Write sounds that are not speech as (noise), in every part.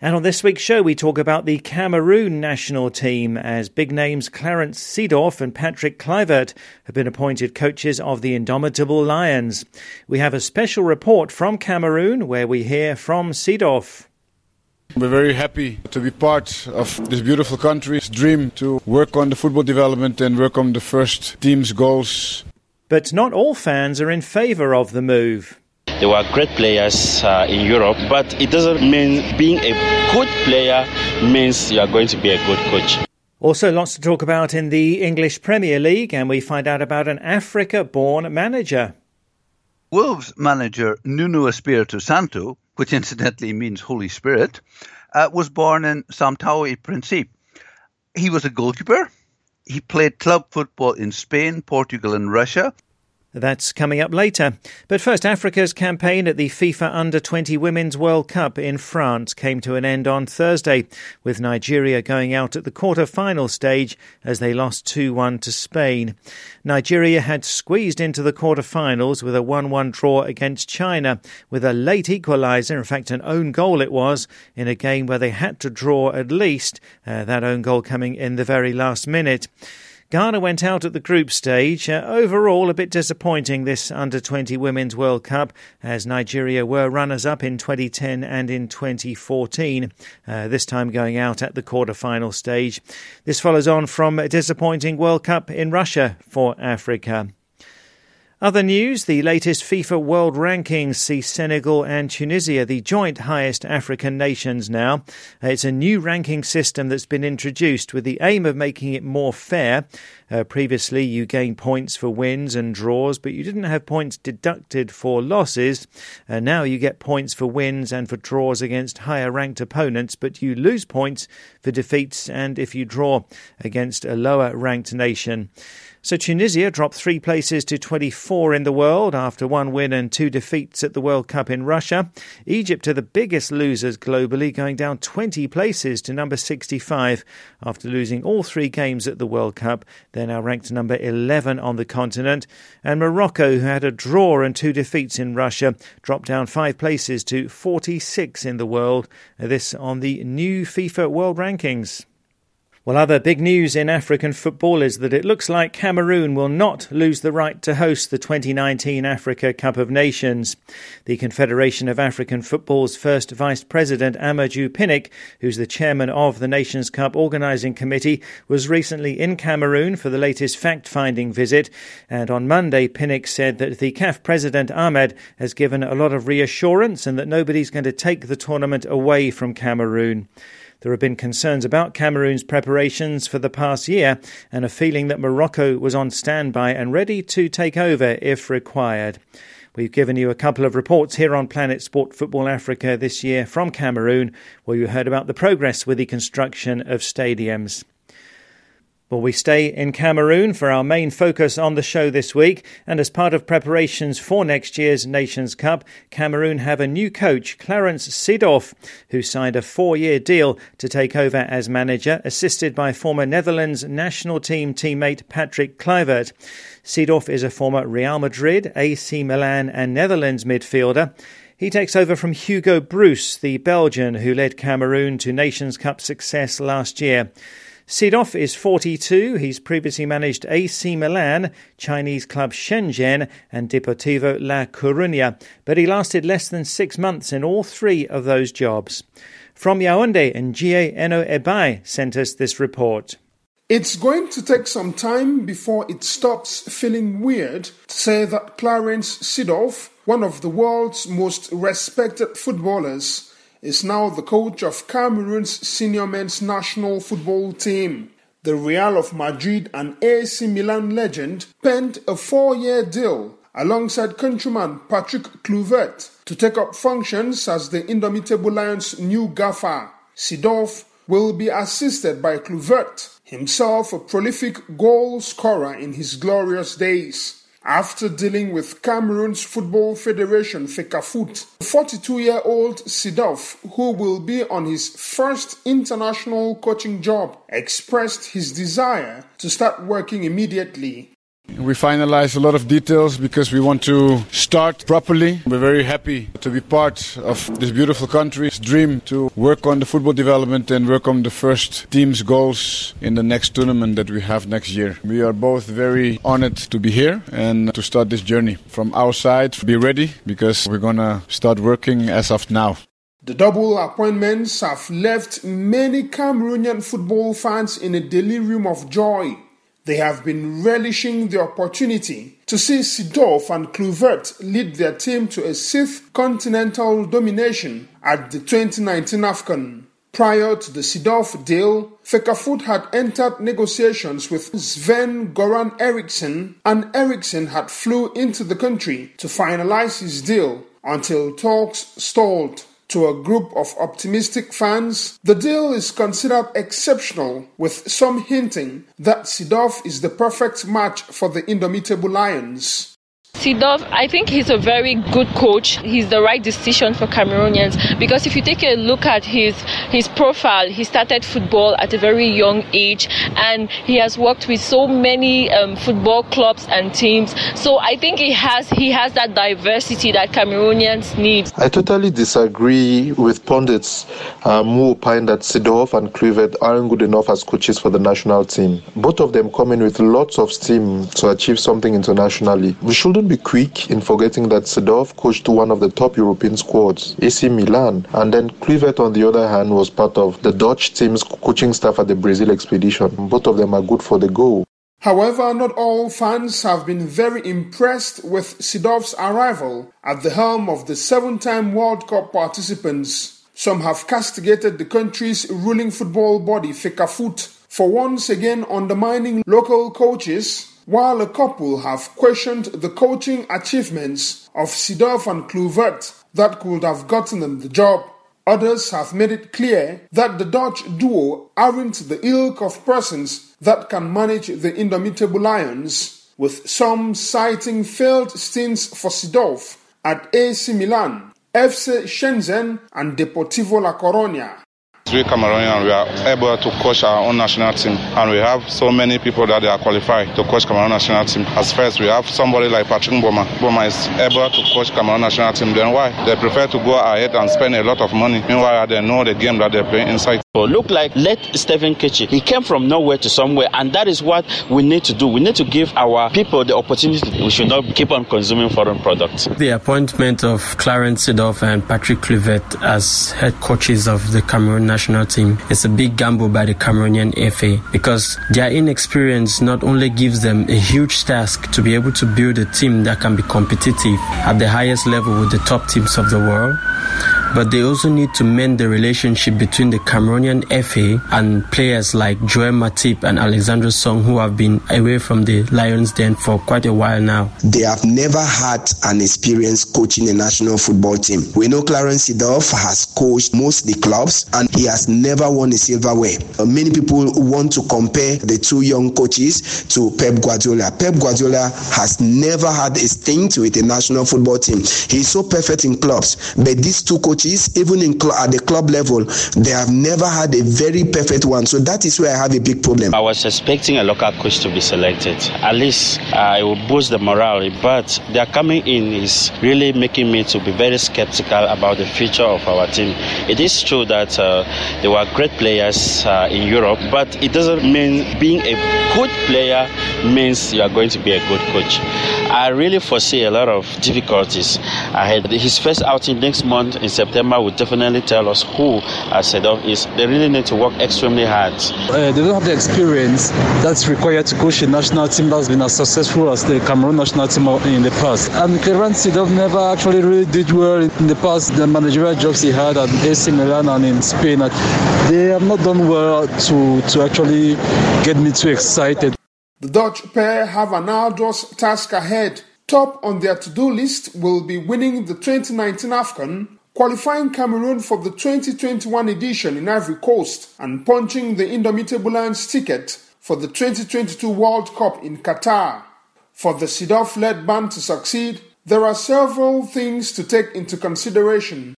And on this week's show, we talk about the Cameroon national team as big names Clarence Seedorf and Patrick Kluivert have been appointed coaches of the Indomitable Lions. We have a special report from Cameroon where we hear from Seedorf. We're very happy to be part of this beautiful country's dream to work on the football development and work on the first team's goals. But not all fans are in favour of the move. They were great players uh, in Europe, but it doesn't mean being a good player means you are going to be a good coach. Also, lots to talk about in the English Premier League, and we find out about an Africa born manager. Wolves manager Nuno Espirito Santo, which incidentally means Holy Spirit, uh, was born in São e Príncipe. He was a goalkeeper. He played club football in Spain, Portugal, and Russia. That's coming up later. But first, Africa's campaign at the FIFA Under 20 Women's World Cup in France came to an end on Thursday, with Nigeria going out at the quarter final stage as they lost 2 1 to Spain. Nigeria had squeezed into the quarter-finals with a 1 1 draw against China, with a late equaliser, in fact, an own goal it was, in a game where they had to draw at least, uh, that own goal coming in the very last minute. Ghana went out at the group stage. Uh, overall, a bit disappointing this under 20 Women's World Cup, as Nigeria were runners up in 2010 and in 2014, uh, this time going out at the quarter final stage. This follows on from a disappointing World Cup in Russia for Africa. Other news the latest FIFA World Rankings see Senegal and Tunisia the joint highest African nations now. It's a new ranking system that's been introduced with the aim of making it more fair. Uh, previously, you gained points for wins and draws, but you didn't have points deducted for losses. Uh, now you get points for wins and for draws against higher ranked opponents, but you lose points for defeats and if you draw against a lower ranked nation. So Tunisia dropped three places to 24 in the world after one win and two defeats at the World Cup in Russia. Egypt are the biggest losers globally, going down 20 places to number 65 after losing all three games at the World Cup. They're now ranked number 11 on the continent. And Morocco, who had a draw and two defeats in Russia, dropped down five places to 46 in the world. This on the new FIFA World Rankings. Well, other big news in African football is that it looks like Cameroon will not lose the right to host the 2019 Africa Cup of Nations. The Confederation of African Football's first vice president, Amaju Pinnick, who's the chairman of the Nations Cup organising committee, was recently in Cameroon for the latest fact finding visit. And on Monday, Pinnick said that the CAF president, Ahmed, has given a lot of reassurance and that nobody's going to take the tournament away from Cameroon. There have been concerns about Cameroon's preparations for the past year and a feeling that Morocco was on standby and ready to take over if required. We've given you a couple of reports here on Planet Sport Football Africa this year from Cameroon, where you heard about the progress with the construction of stadiums. Well, we stay in Cameroon for our main focus on the show this week, and as part of preparations for next year's Nations Cup, Cameroon have a new coach, Clarence Seedorf, who signed a four-year deal to take over as manager, assisted by former Netherlands national team teammate Patrick Kluivert. Seedorf is a former Real Madrid, AC Milan, and Netherlands midfielder. He takes over from Hugo Broos, the Belgian who led Cameroon to Nations Cup success last year. Seedorf is 42. He's previously managed AC Milan, Chinese club Shenzhen, and Deportivo La Coruña, but he lasted less than six months in all three of those jobs. From Yaoundé, Njie Eno Ebai sent us this report. It's going to take some time before it stops feeling weird to say that Clarence Seedorf, one of the world's most respected footballers, is now the coach of Cameroon's senior men's national football team. The Real of Madrid and AC Milan legend penned a four year deal alongside countryman Patrick Kluivert to take up functions as the Indomitable Lions' new gaffer. Seedorf, will be assisted by Kluivert, himself a prolific goal scorer in his glorious days. After dealing with Cameroon's Football Federation Fecafoot, 42-year-old Seedorf, who will be on his first international coaching job, expressed his desire to start working immediately. We finalized a lot of details because we want to start properly. We're very happy to be part of this beautiful country's dream to work on the football development and work on the first team's goals in the next tournament that we have next year. We are both very honored to be here and to start this journey. From our side, be ready because we're going to start working as of now. The double appointments have left many Cameroonian football fans in a delirium of joy. They have been relishing the opportunity to see Seedorf and Kluivert lead their team to a sixth continental domination at the 2019 AFCON. Prior to the Seedorf deal, Fecafoot had entered negotiations with Sven Goran Eriksson, and Eriksson had flew into the country to finalize his deal until talks stalled. To a group of optimistic fans, the deal is considered exceptional, with some hinting that Seedorf is the perfect match for the indomitable Lions. Seedorf, I think he's a very good coach. He's the right decision for Cameroonians because if you take a look at his his profile, he started football at a very young age and he has worked with so many um, football clubs and teams. So I think he has he has that diversity that Cameroonians need. I totally disagree with pundits um, who opine that Seedorf and Kluivert aren't good enough as coaches for the national team. Both of them come in with lots of steam to achieve something internationally. We shouldn't be quick in forgetting that Seedorf coached one of the top European squads, AC Milan, and then Kluivert, on the other hand, was part of the Dutch team's coaching staff at the Brazil expedition. Both of them are good for the goal. However, not all fans have been very impressed with Seedorf's arrival at the helm of the seven time World Cup participants. Some have castigated the country's ruling football body, Fecafoot, for once again undermining local coaches while a couple have questioned the coaching achievements of Seedorf and Kluivert that could have gotten them the job. Others have made it clear that the Dutch duo aren't the ilk of persons that can manage the indomitable Lions, with some citing failed stints for Seedorf at AC Milan, FC Shenzhen, and Deportivo La Coruña. We Cameroonian, we are able to coach our own national team, and we have so many people that they are qualified to coach Cameroon national team. As first, we have somebody like Patrick Mboma. Mboma is able to coach Cameroon national team. Then why? They prefer to go ahead and spend a lot of money. Meanwhile, they know the game that they're playing inside. Look like let Stephen Keshi. He came from nowhere to somewhere, and that is what we need to do. We need to give our people the opportunity. We should not keep on consuming foreign products. The appointment of Clarence Seedorf and Patrick Kluivert as head coaches of the Cameroon national team. Is a big gamble by the Cameroonian FA because their inexperience not only gives them a huge task to be able to build a team that can be competitive at the highest level with the top teams of the world but they also need to mend the relationship between the Cameroonian FA and players like Joel Matip and Alexandre Song, who have been away from the Lions Den for quite a while now. They have never had an experience coaching a national football team. We know Clarence Seedorf has coached most the clubs and he has never won a silverware. Uh, many people want to compare the two young coaches to Pep Guardiola. Pep Guardiola has never had a stint with a national football team. He's so perfect in clubs, but these two coaches coaches, even in cl- at the club level, they have never had a very perfect one. So that is where I have a big problem. I was expecting a local coach to be selected. At least uh, it will boost the morale, but their coming in is really making me to be very skeptical about the future of our team. It is true that uh, there were great players uh, in Europe, but it doesn't mean being a good player means you are going to be a good coach. I really foresee a lot of difficulties ahead. His first outing next month in September will definitely tell us who Seedorf is. They really need to work extremely hard. Uh, they don't have the experience that's required to coach a national team that's been as successful as the Cameroon national team in the past. And Clarence Seedorf never actually really did well in the past. The managerial jobs he had at AC Milan and in Spain, they have not done well to, to actually get me too excited. The Dutch pair have an arduous task ahead. Top on their to do list will be winning the 2019 AFCON qualifying Cameroon for the 2021 edition in Ivory Coast and punching the Indomitable Lions ticket for the 2022 World Cup in Qatar. For the Seedorf led band to succeed, there are several things to take into consideration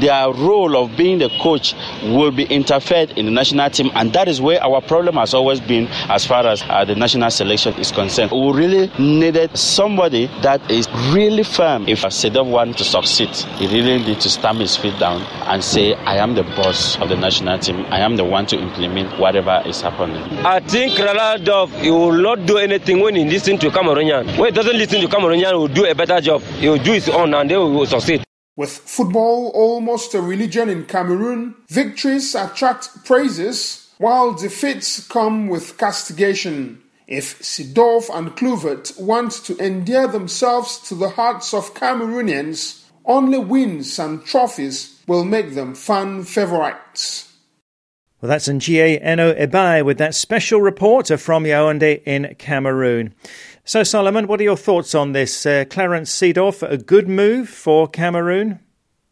their role of being the coach will be interfered in the national team, and that is where our problem has always been as far as uh, the national selection is concerned. We really needed somebody that is really firm. If Seedorf wants to succeed, he really needs to stamp his feet down and say, I am the boss of the national team. I am the one to implement whatever is happening. I think Dove, he will not do anything when he listens to Cameroonian. When he doesn't listen to Cameroonian, he will do a better job. He will do his own and then he will succeed. With football almost a religion in Cameroon, victories attract praises while defeats come with castigation. If Seedorf and Kluivert want to endear themselves to the hearts of Cameroonians, only wins and trophies will make them fan favorites. Well, that's Ngie Eno Ebai with that special report from Yaoundé in Cameroon. So, Solomon, what are your thoughts on this? Uh, Clarence Seedorf, a good move for Cameroon?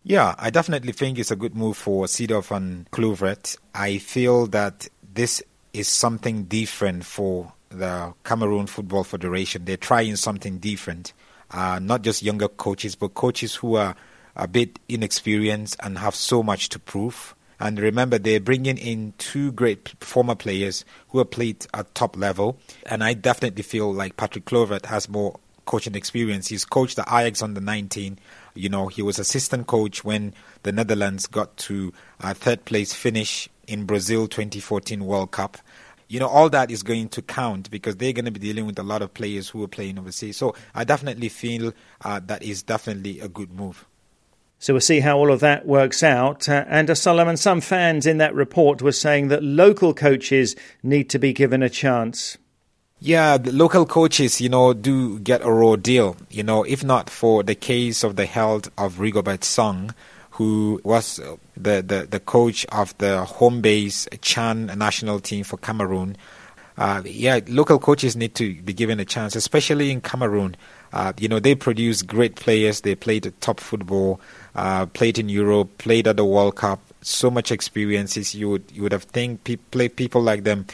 Yeah, I definitely think it's a good move for Seedorf and Kluivert. I feel that this is something different for the Cameroon Football Federation. They're trying something different. Uh, not just younger coaches, but coaches who are a bit inexperienced and have so much to prove. And remember, they're bringing in two great former players who have played at top level. And I definitely feel like Patrick Kluivert has more coaching experience. He's coached the Ajax under 19. You know, he was assistant coach when the Netherlands got to a third place finish in Brazil 2014 World Cup. You know, all that is going to count because they're going to be dealing with a lot of players who are playing overseas. So I definitely feel uh, that is definitely a good move. So we'll see how all of that works out. Uh, and uh, Solomon, some fans in that report were saying that local coaches need to be given a chance. Yeah, local coaches, you know, do get a raw deal. You know, if not for the case of the health of Rigobert Song, who was uh, the, the, the coach of the home base Chan national team for Cameroon. Uh, yeah, local coaches need to be given a chance, especially in Cameroon. Uh, you know, they produce great players. They played top football uh, played in Europe, played at the World Cup, so much experiences. You would you would have think pe- play people like them,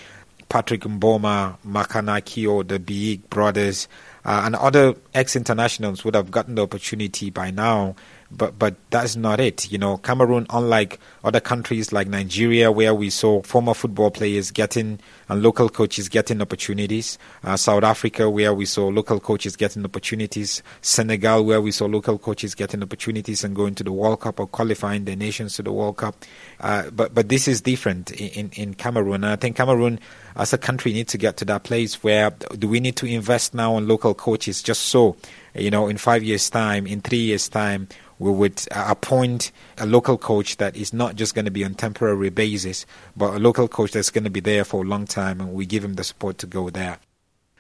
Patrick Mboma, Makanaki, the Biyik brothers, uh, and other ex-internationals would have gotten the opportunity by now but but that's not it. You know, Cameroon, unlike other countries like Nigeria, where we saw former football players getting and local coaches getting opportunities, uh, South Africa, where we saw local coaches getting opportunities, Senegal, where we saw local coaches getting opportunities and going to the World Cup or qualifying their nations to the World Cup. Uh, but but this is different in, in, Cameroon, and I think Cameroon as a country needs to get to that place where do we need to invest now on local coaches just so you know in five years time in three years time we would appoint a local coach that is not just going to be on temporary basis, but a local coach that's going to be there for a long time, and we give him the support to go there.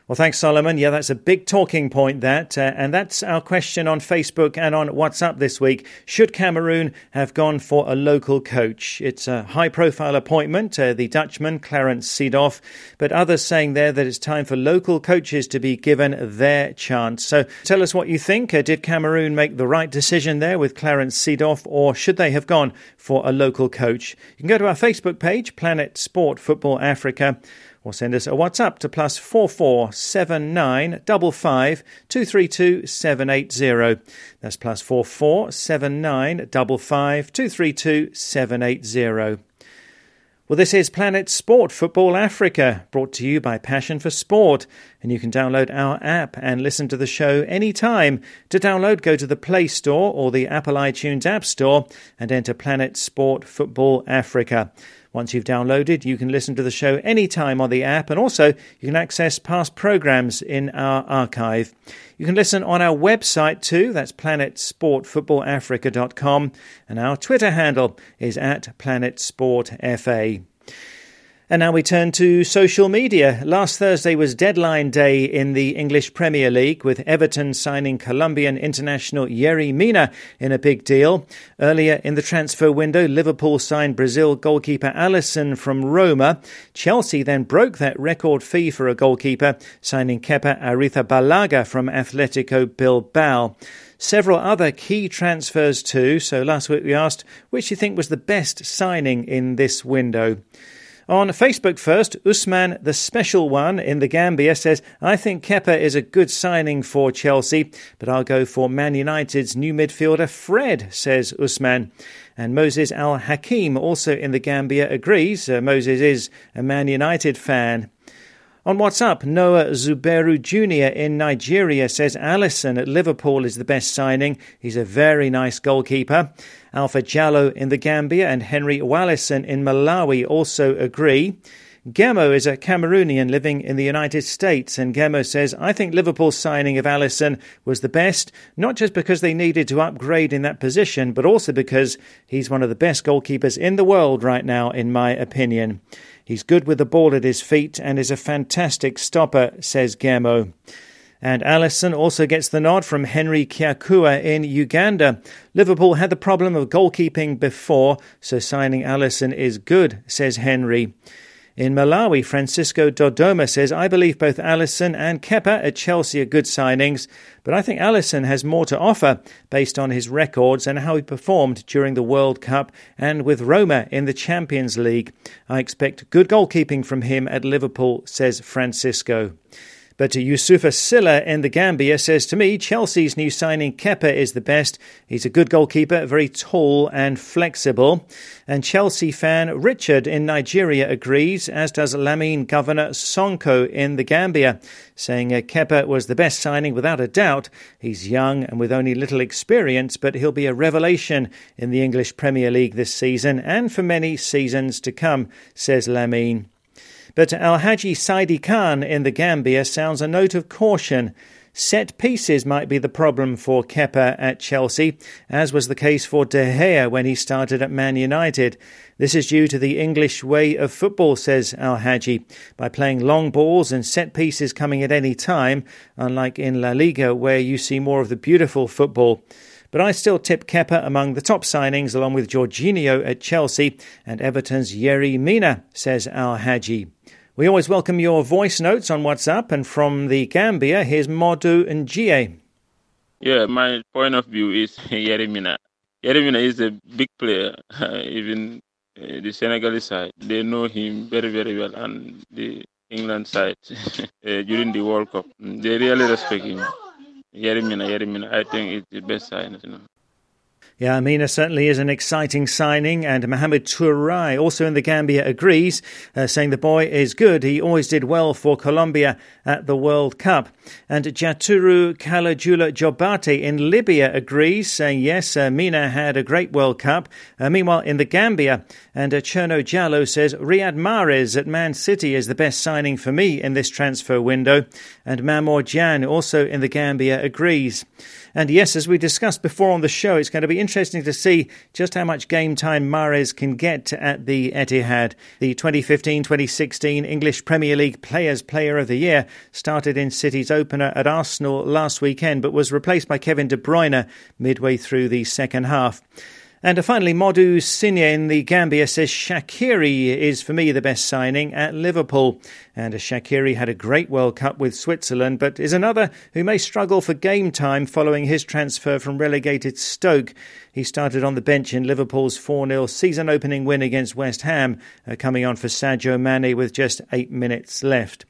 Well, thanks, Solomon. Yeah, that's a big talking point, that. Uh, and that's our question on Facebook and on WhatsApp this week. Should Cameroon have gone for a local coach? It's a high profile appointment, uh, the Dutchman, Clarence Seedorf, but others saying there that it's time for local coaches to be given their chance. So tell us what you think. Uh, did Cameroon make the right decision there with Clarence Seedorf, or should they have gone for a local coach? You can go to our Facebook page, Planet Sport Football Africa or send us a WhatsApp to plus four four seven nine double five two three two seven eight zero. That's plus four four seven nine double five two three two seven eight zero. Well, this is Planet Sport Football Africa, brought to you by Passion for Sport. And you can download our app and listen to the show anytime. To download, go to the Play Store or the Apple iTunes App Store and enter Planet Sport Football Africa. Once you've downloaded, you can listen to the show anytime on the app, and also you can access past programs in our archive. You can listen on our website too, that's planetsportfootballafrica.com, and our Twitter handle is at planetsportfa. And now we turn to social media. Last Thursday was deadline day in the English Premier League with Everton signing Colombian international Yerry Mina in a big deal. Earlier in the transfer window, Liverpool signed Brazil goalkeeper Alisson from Roma. Chelsea then broke that record fee for a goalkeeper, signing Kepa Arrizabalaga from Atletico Bilbao. several other key transfers too. So last week we asked which you think was the best signing in this window. On Facebook first, Usman, the special one in the Gambia, says, I think Kepa is a good signing for Chelsea, but I'll go for Man United's new midfielder Fred, says Usman. And Moses Al Hakim, also in the Gambia, agrees. Uh, Moses is a Man United fan. On WhatsApp, Noah Zuberu Jr. in Nigeria says Alisson at Liverpool is the best signing. He's a very nice goalkeeper. Alpha Jallo in the Gambia and Henry Wallison in Malawi also agree. Gemo is a Cameroonian living in the United States, and Gemo says, I think Liverpool's signing of Alisson was the best, not just because they needed to upgrade in that position, but also because he's one of the best goalkeepers in the world right now, in my opinion. He's good with the ball at his feet and is a fantastic stopper, says Gemo. And Alisson also gets the nod from Henry Kiakua in Uganda. Liverpool had the problem of goalkeeping before, so signing Alisson is good, says Henry. In Malawi, Francisco Dodoma says, I believe both Alisson and Kepa at Chelsea are good signings, but I think Alisson has more to offer based on his records and how he performed during the World Cup and with Roma in the Champions League. I expect good goalkeeping from him at Liverpool, says Francisco. But Yusufa Silla in the Gambia says to me, Chelsea's new signing Kepa is the best. He's a good goalkeeper, very tall and flexible. And Chelsea fan Richard in Nigeria agrees, as does Lamine Governor Sonko in the Gambia, saying uh, Kepa was the best signing without a doubt. He's young and with only little experience, but he'll be a revelation in the English Premier League this season and for many seasons to come, says Lamine. But Al Haji Saidi Khan in the Gambia sounds a note of caution. Set pieces might be the problem for Kepa at Chelsea, as was the case for De Gea when he started at Man United. This is due to the English way of football, says Al Haji, by playing long balls and set pieces coming at any time, unlike in La Liga where you see more of the beautiful football. But I still tip Kepa among the top signings, along with Jorginho at Chelsea and Everton's Yerry Mina, says Al Haji. We always welcome your voice notes on WhatsApp, and from the Gambia, here's Modu and Njie. Yeah, my point of view is (laughs) Yerimina. Yerimina is a big player, (laughs) even uh, the Senegalese side. They know him very, very well, and the England side uh, (laughs) during the World Cup. They really respect him. Yerimina, Yerimina, I think it's the best side. You know. Yeah, Amina certainly is an exciting signing, and Mohamed Touray, also in the Gambia, agrees, uh, saying the boy is good. He always did well for Colombia at the World Cup. And Jaturu Kalajula Jobate in Libya agrees, saying yes, Mina had a great World Cup. Uh, meanwhile, in the Gambia, and uh, Cherno Jallo says Riyad Mahrez at Man City is the best signing for me in this transfer window. And Mamour Jan, also in the Gambia, agrees. And yes, as we discussed before on the show, it's going to be interesting to see just how much game time Mahrez can get at the Etihad. The 2015 2016 English Premier League Players Player of the Year started in City's opener at Arsenal last weekend, but was replaced by Kevin De Bruyne midway through the second half. And finally, Modu Sinye in the Gambia says Shaqiri is for me the best signing at Liverpool. And Shaqiri had a great World Cup with Switzerland, but is another who may struggle for game time following his transfer from relegated Stoke. He started on the bench in Liverpool's 4 0 season opening win against West Ham, uh, coming on for Sadio Mane with just eight minutes left.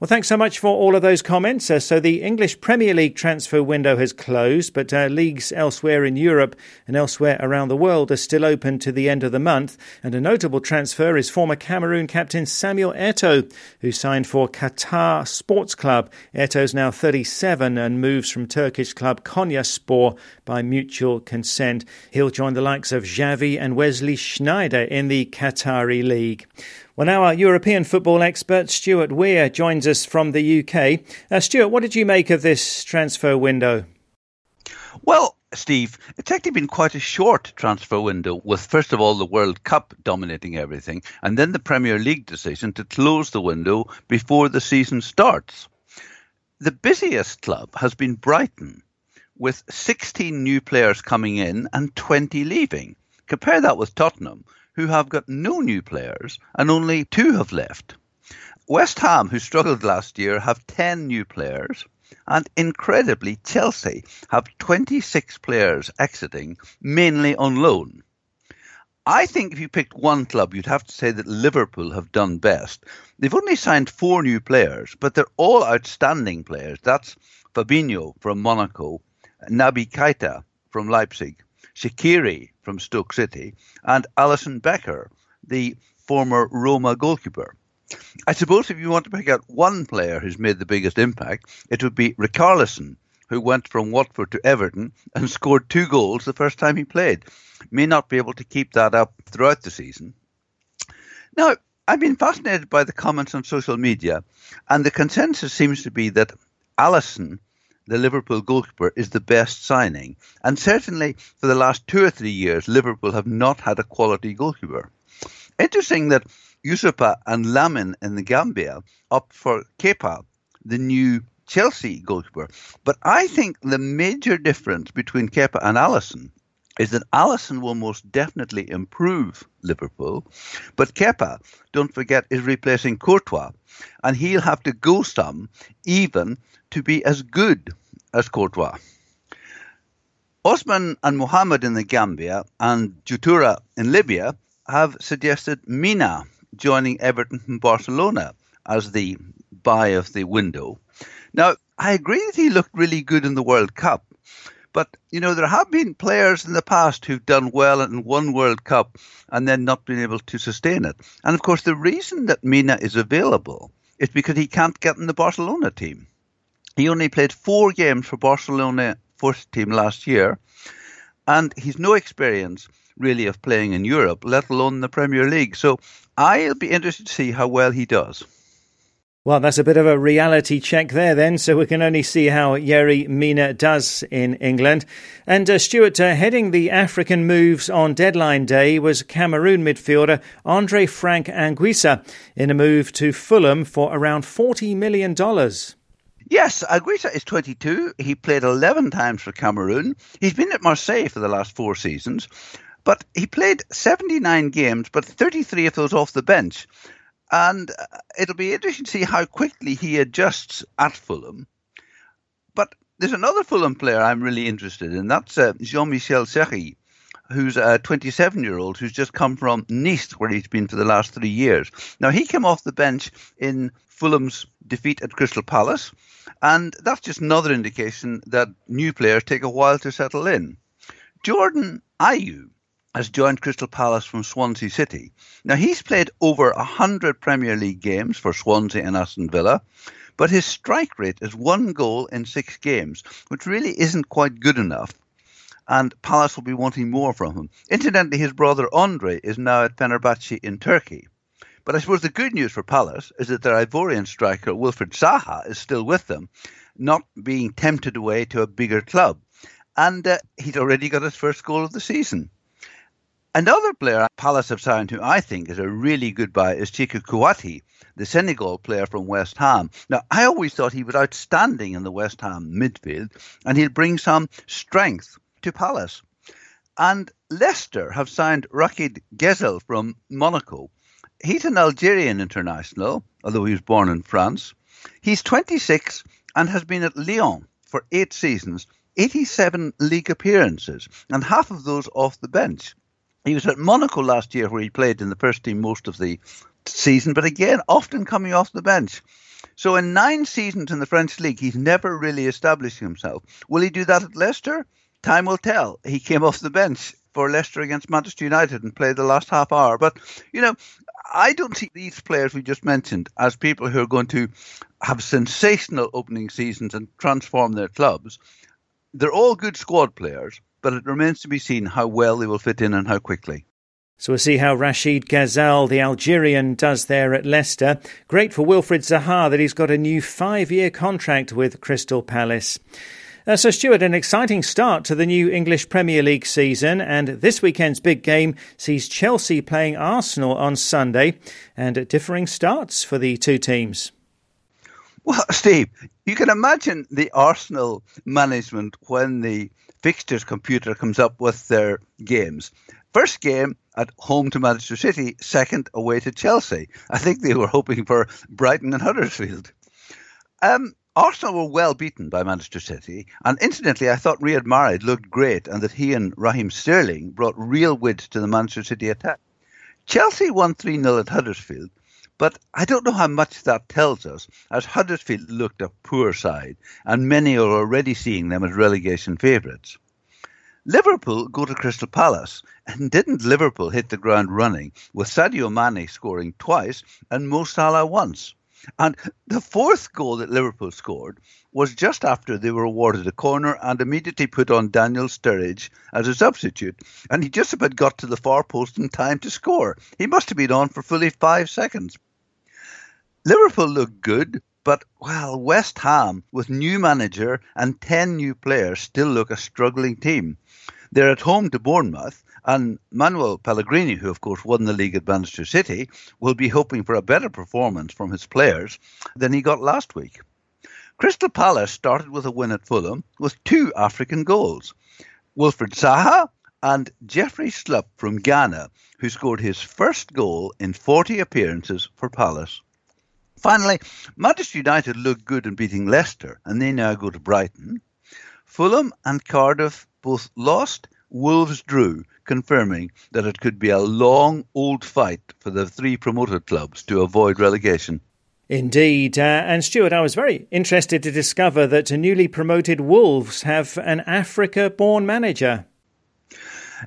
Well, thanks so much for all of those comments. Uh, so, the English Premier League transfer window has closed, but uh, leagues elsewhere in Europe and elsewhere around the world are still open to the end of the month. And a notable transfer is former Cameroon captain Samuel Eto'o, who signed for Qatar Sports Club. Eto'o's now 37 and moves from Turkish club Konyaspor by mutual consent. He'll join the likes of Xavi and Wesley Sneijder in the Qatari League. Well, now our European football expert Stuart Weir joins us from the UK. Uh, Stuart, what did you make of this transfer window? Well, Steve, it's actually been quite a short transfer window, with first of all the World Cup dominating everything, and then the Premier League decision to close the window before the season starts. The busiest club has been Brighton, with 16 new players coming in and 20 leaving. Compare that with Tottenham, who have got no new players and only two have left. West Ham, who struggled last year, have 10 new players. And incredibly, Chelsea have 26 players exiting, mainly on loan. I think if you picked one club, you'd have to say that Liverpool have done best. They've only signed four new players, but they're all outstanding players. That's Fabinho from Monaco, Naby Keita from Leipzig, Shaqiri from Stoke City, and Alisson Becker, the former Roma goalkeeper. I suppose if you want to pick out one player who's made the biggest impact, it would be Richarlison, who went from Watford to Everton and scored two goals the first time he played. May not be able to keep that up throughout the season. Now, I've been fascinated by the comments on social media, and the consensus seems to be that Alisson, the Liverpool goalkeeper, is the best signing. And certainly for the last two or three years, Liverpool have not had a quality goalkeeper. Interesting that Youssoupha and Lamine in the Gambia up for Kepa, the new Chelsea goalkeeper. But I think the major difference between Kepa and Alisson is that Alisson will most definitely improve Liverpool, but Kepa, don't forget, is replacing Courtois, and he'll have to go some even to be as good as Courtois. Osman and Mohamed in the Gambia and Jutura in Libya have suggested Mina joining Everton from Barcelona as the buy of the window. Now, I agree that he looked really good in the World Cup, but you know there have been players in the past who've done well in one World Cup and then not been able to sustain it. And of course, the reason that Mina is available is because he can't get in the Barcelona team. He only played four games for Barcelona first team last year, and he's no experience really of playing in Europe, let alone the Premier League. So I'll be interested to see how well he does. Well, that's a bit of a reality check there, then. So we can only see how Yerry Mina does in England. And uh, Stuart, uh, heading the African moves on deadline day was Cameroon midfielder Andre Frank Anguissa in a move to Fulham for around $40 million. Yes, Anguissa is 22. He played 11 times for Cameroon. He's been at Marseille for the last four seasons. But he played 79 games, but 33 of those off the bench. And uh, it'll be interesting to see how quickly he adjusts at Fulham. But there's another Fulham player I'm really interested in. That's uh, Jean Michel Seri, who's a 27 year old who's just come from Nice, where he's been for the last three years. Now, he came off the bench in Fulham's defeat at Crystal Palace. And that's just another indication that new players take a while to settle in. Jordan Ayew has joined Crystal Palace from Swansea City. Now, he's played over 100 Premier League games for Swansea and Aston Villa, but his strike rate is one goal in six games, which really isn't quite good enough. And Palace will be wanting more from him. Incidentally, his brother Andre is now at Fenerbahce in Turkey. But I suppose the good news for Palace is that their Ivorian striker Wilfried Zaha is still with them, not being tempted away to a bigger club. And uh, he's already got his first goal of the season. Another player Palace have signed who I think is a really good buy is Cheikhou Kouyaté, the Senegal player from West Ham. Now, I always thought he was outstanding in the West Ham midfield, and he'll bring some strength to Palace. And Leicester have signed Rachid Ghezzal from Monaco. He's an Algerian international, although he was born in France. He's 26 and has been at Lyon for eight seasons, 87 league appearances, and half of those off the bench. He was at Monaco last year, where he played in the first team most of the season, but again, often coming off the bench. So, in nine seasons in the French league, he's never really established himself. Will he do that at Leicester? Time will tell. He came off the bench for Leicester against Manchester United and played the last half hour. But, you know, I don't see these players we just mentioned as people who are going to have sensational opening seasons and transform their clubs. They're all good squad players, but it remains to be seen how well they will fit in and how quickly. So we'll see how Rashid Ghezzal, the Algerian, does there at Leicester. Great for Wilfried Zaha that he's got a new five year contract with Crystal Palace. Uh, so, Stuart, an exciting start to the new English Premier League season, and this weekend's big game sees Chelsea playing Arsenal on Sunday, and differing starts for the two teams. Well, (laughs) Steve, you can imagine the Arsenal management when the fixtures computer comes up with their games. First game at home to Manchester City, second away to Chelsea. I think they were hoping for Brighton and Huddersfield. Um, Arsenal were well beaten by Manchester City, and incidentally, I thought Riyad Mahrez looked great and that he and Raheem Sterling brought real wit to the Manchester City attack. Chelsea won 3 0 at Huddersfield, but I don't know how much that tells us, as Huddersfield looked a poor side, and many are already seeing them as relegation favourites. Liverpool go to Crystal Palace, and didn't Liverpool hit the ground running with Sadio Mane scoring twice and Mo Salah once? And the fourth goal that Liverpool scored was just after they were awarded a corner and immediately put on Daniel Sturridge as a substitute. And he just about got to the far post in time to score. He must have been on for fully five seconds. Liverpool looked good, but well, West Ham, with new manager and 10 new players, still look a struggling team. They're at home to Bournemouth, and Manuel Pellegrini, who of course won the league at Manchester City, will be hoping for a better performance from his players than he got last week. Crystal Palace started with a win at Fulham with two African goals. Wilfried Zaha and Jeffrey Schlupp from Ghana, who scored his first goal in 40 appearances for Palace. Finally, Manchester United look good in beating Leicester, and they now go to Brighton. Fulham and Cardiff both lost, Wolves drew, confirming that it could be a long, old fight for the three promoted clubs to avoid relegation. Indeed. Uh, and Stuart, I was very interested to discover that newly promoted Wolves have an Africa born manager.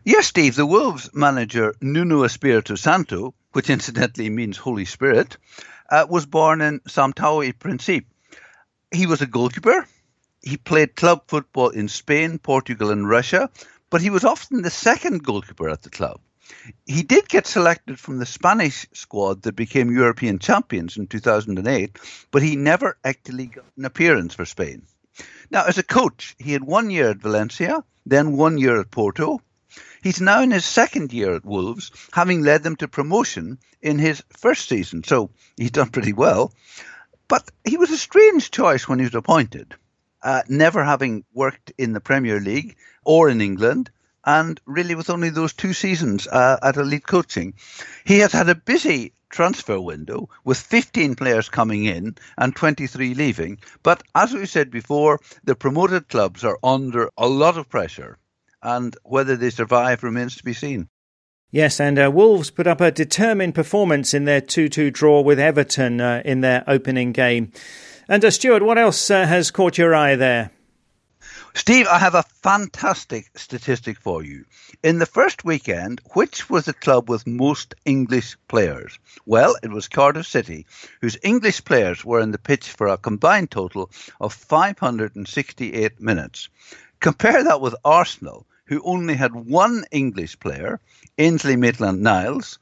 Yes, Steve. The Wolves manager, Nuno Espirito Santo, which incidentally means Holy Spirit, uh, was born in São Tomé e Príncipe. He was a goalkeeper. He played club football in Spain, Portugal, and Russia, but he was often the second goalkeeper at the club. He did get selected from the Spanish squad that became European champions in 2008, but he never actually got an appearance for Spain. Now, as a coach, he had one year at Valencia, then one year at Porto, He's now in his second year at Wolves, having led them to promotion in his first season. So he's done pretty well. But he was a strange choice when he was appointed, uh, never having worked in the Premier League or in England, and really with only those two seasons uh, at elite coaching. He has had a busy transfer window with 15 players coming in and 23 leaving. But as we said before, the promoted clubs are under a lot of pressure and whether they survive remains to be seen. Yes, and uh, Wolves put up a determined performance in their 2 2 draw with Everton uh, in their opening game. And uh, Stuart, what else uh, has caught your eye there? Steve, I have a fantastic statistic for you. In the first weekend, which was the club with most English players? Well, it was Cardiff City, whose English players were in the pitch for a combined total of 568 minutes. Compare that with Arsenal, who only had one English player, Ainsley Maitland Niles,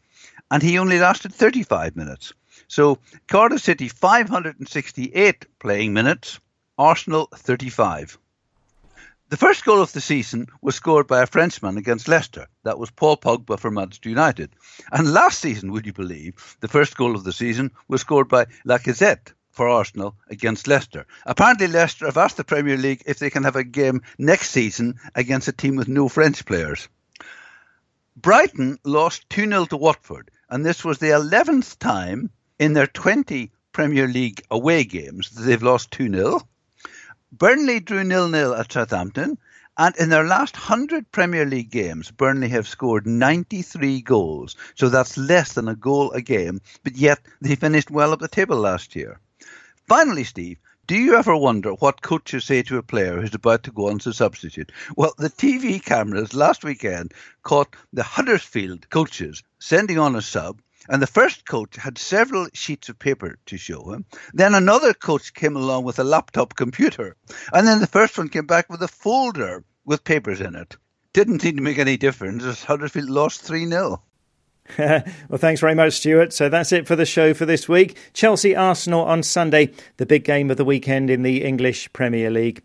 and he only lasted 35 minutes. So Cardiff City 568 playing minutes, Arsenal 35. The first goal of the season was scored by a Frenchman against Leicester. That was Paul Pogba for Manchester United. And last season, would you believe, the first goal of the season was scored by Lacazette for Arsenal against Leicester. Apparently, Leicester have asked the Premier League if they can have a game next season against a team with no French players. Brighton lost 2 0 to Watford, and this was the 11th time in their 20 Premier League away games that they've lost 2 0. Burnley drew 0 0 at Southampton, and in their last 100 Premier League games, Burnley have scored 93 goals. So that's less than a goal a game, but yet they finished well up the table last year. Finally, Steve, do you ever wonder what coaches say to a player who's about to go on a substitute? Well, the TV cameras last weekend caught the Huddersfield coaches sending on a sub, and the first coach had several sheets of paper to show him. Then another coach came along with a laptop computer, and then the first one came back with a folder with papers in it. Didn't seem to make any difference as Huddersfield lost 3 0. (laughs) well, thanks very much, Stuart. So that's it for the show for this week. Chelsea Arsenal on Sunday, the big game of the weekend in the English Premier League.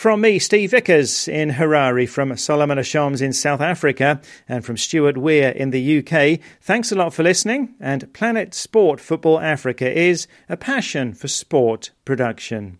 From me, Steve Vickers in Harare, from Solomon Ashoms in South Africa, and from Stuart Weir in the UK, thanks a lot for listening. And Planet Sport Football Africa is a passion for sport production.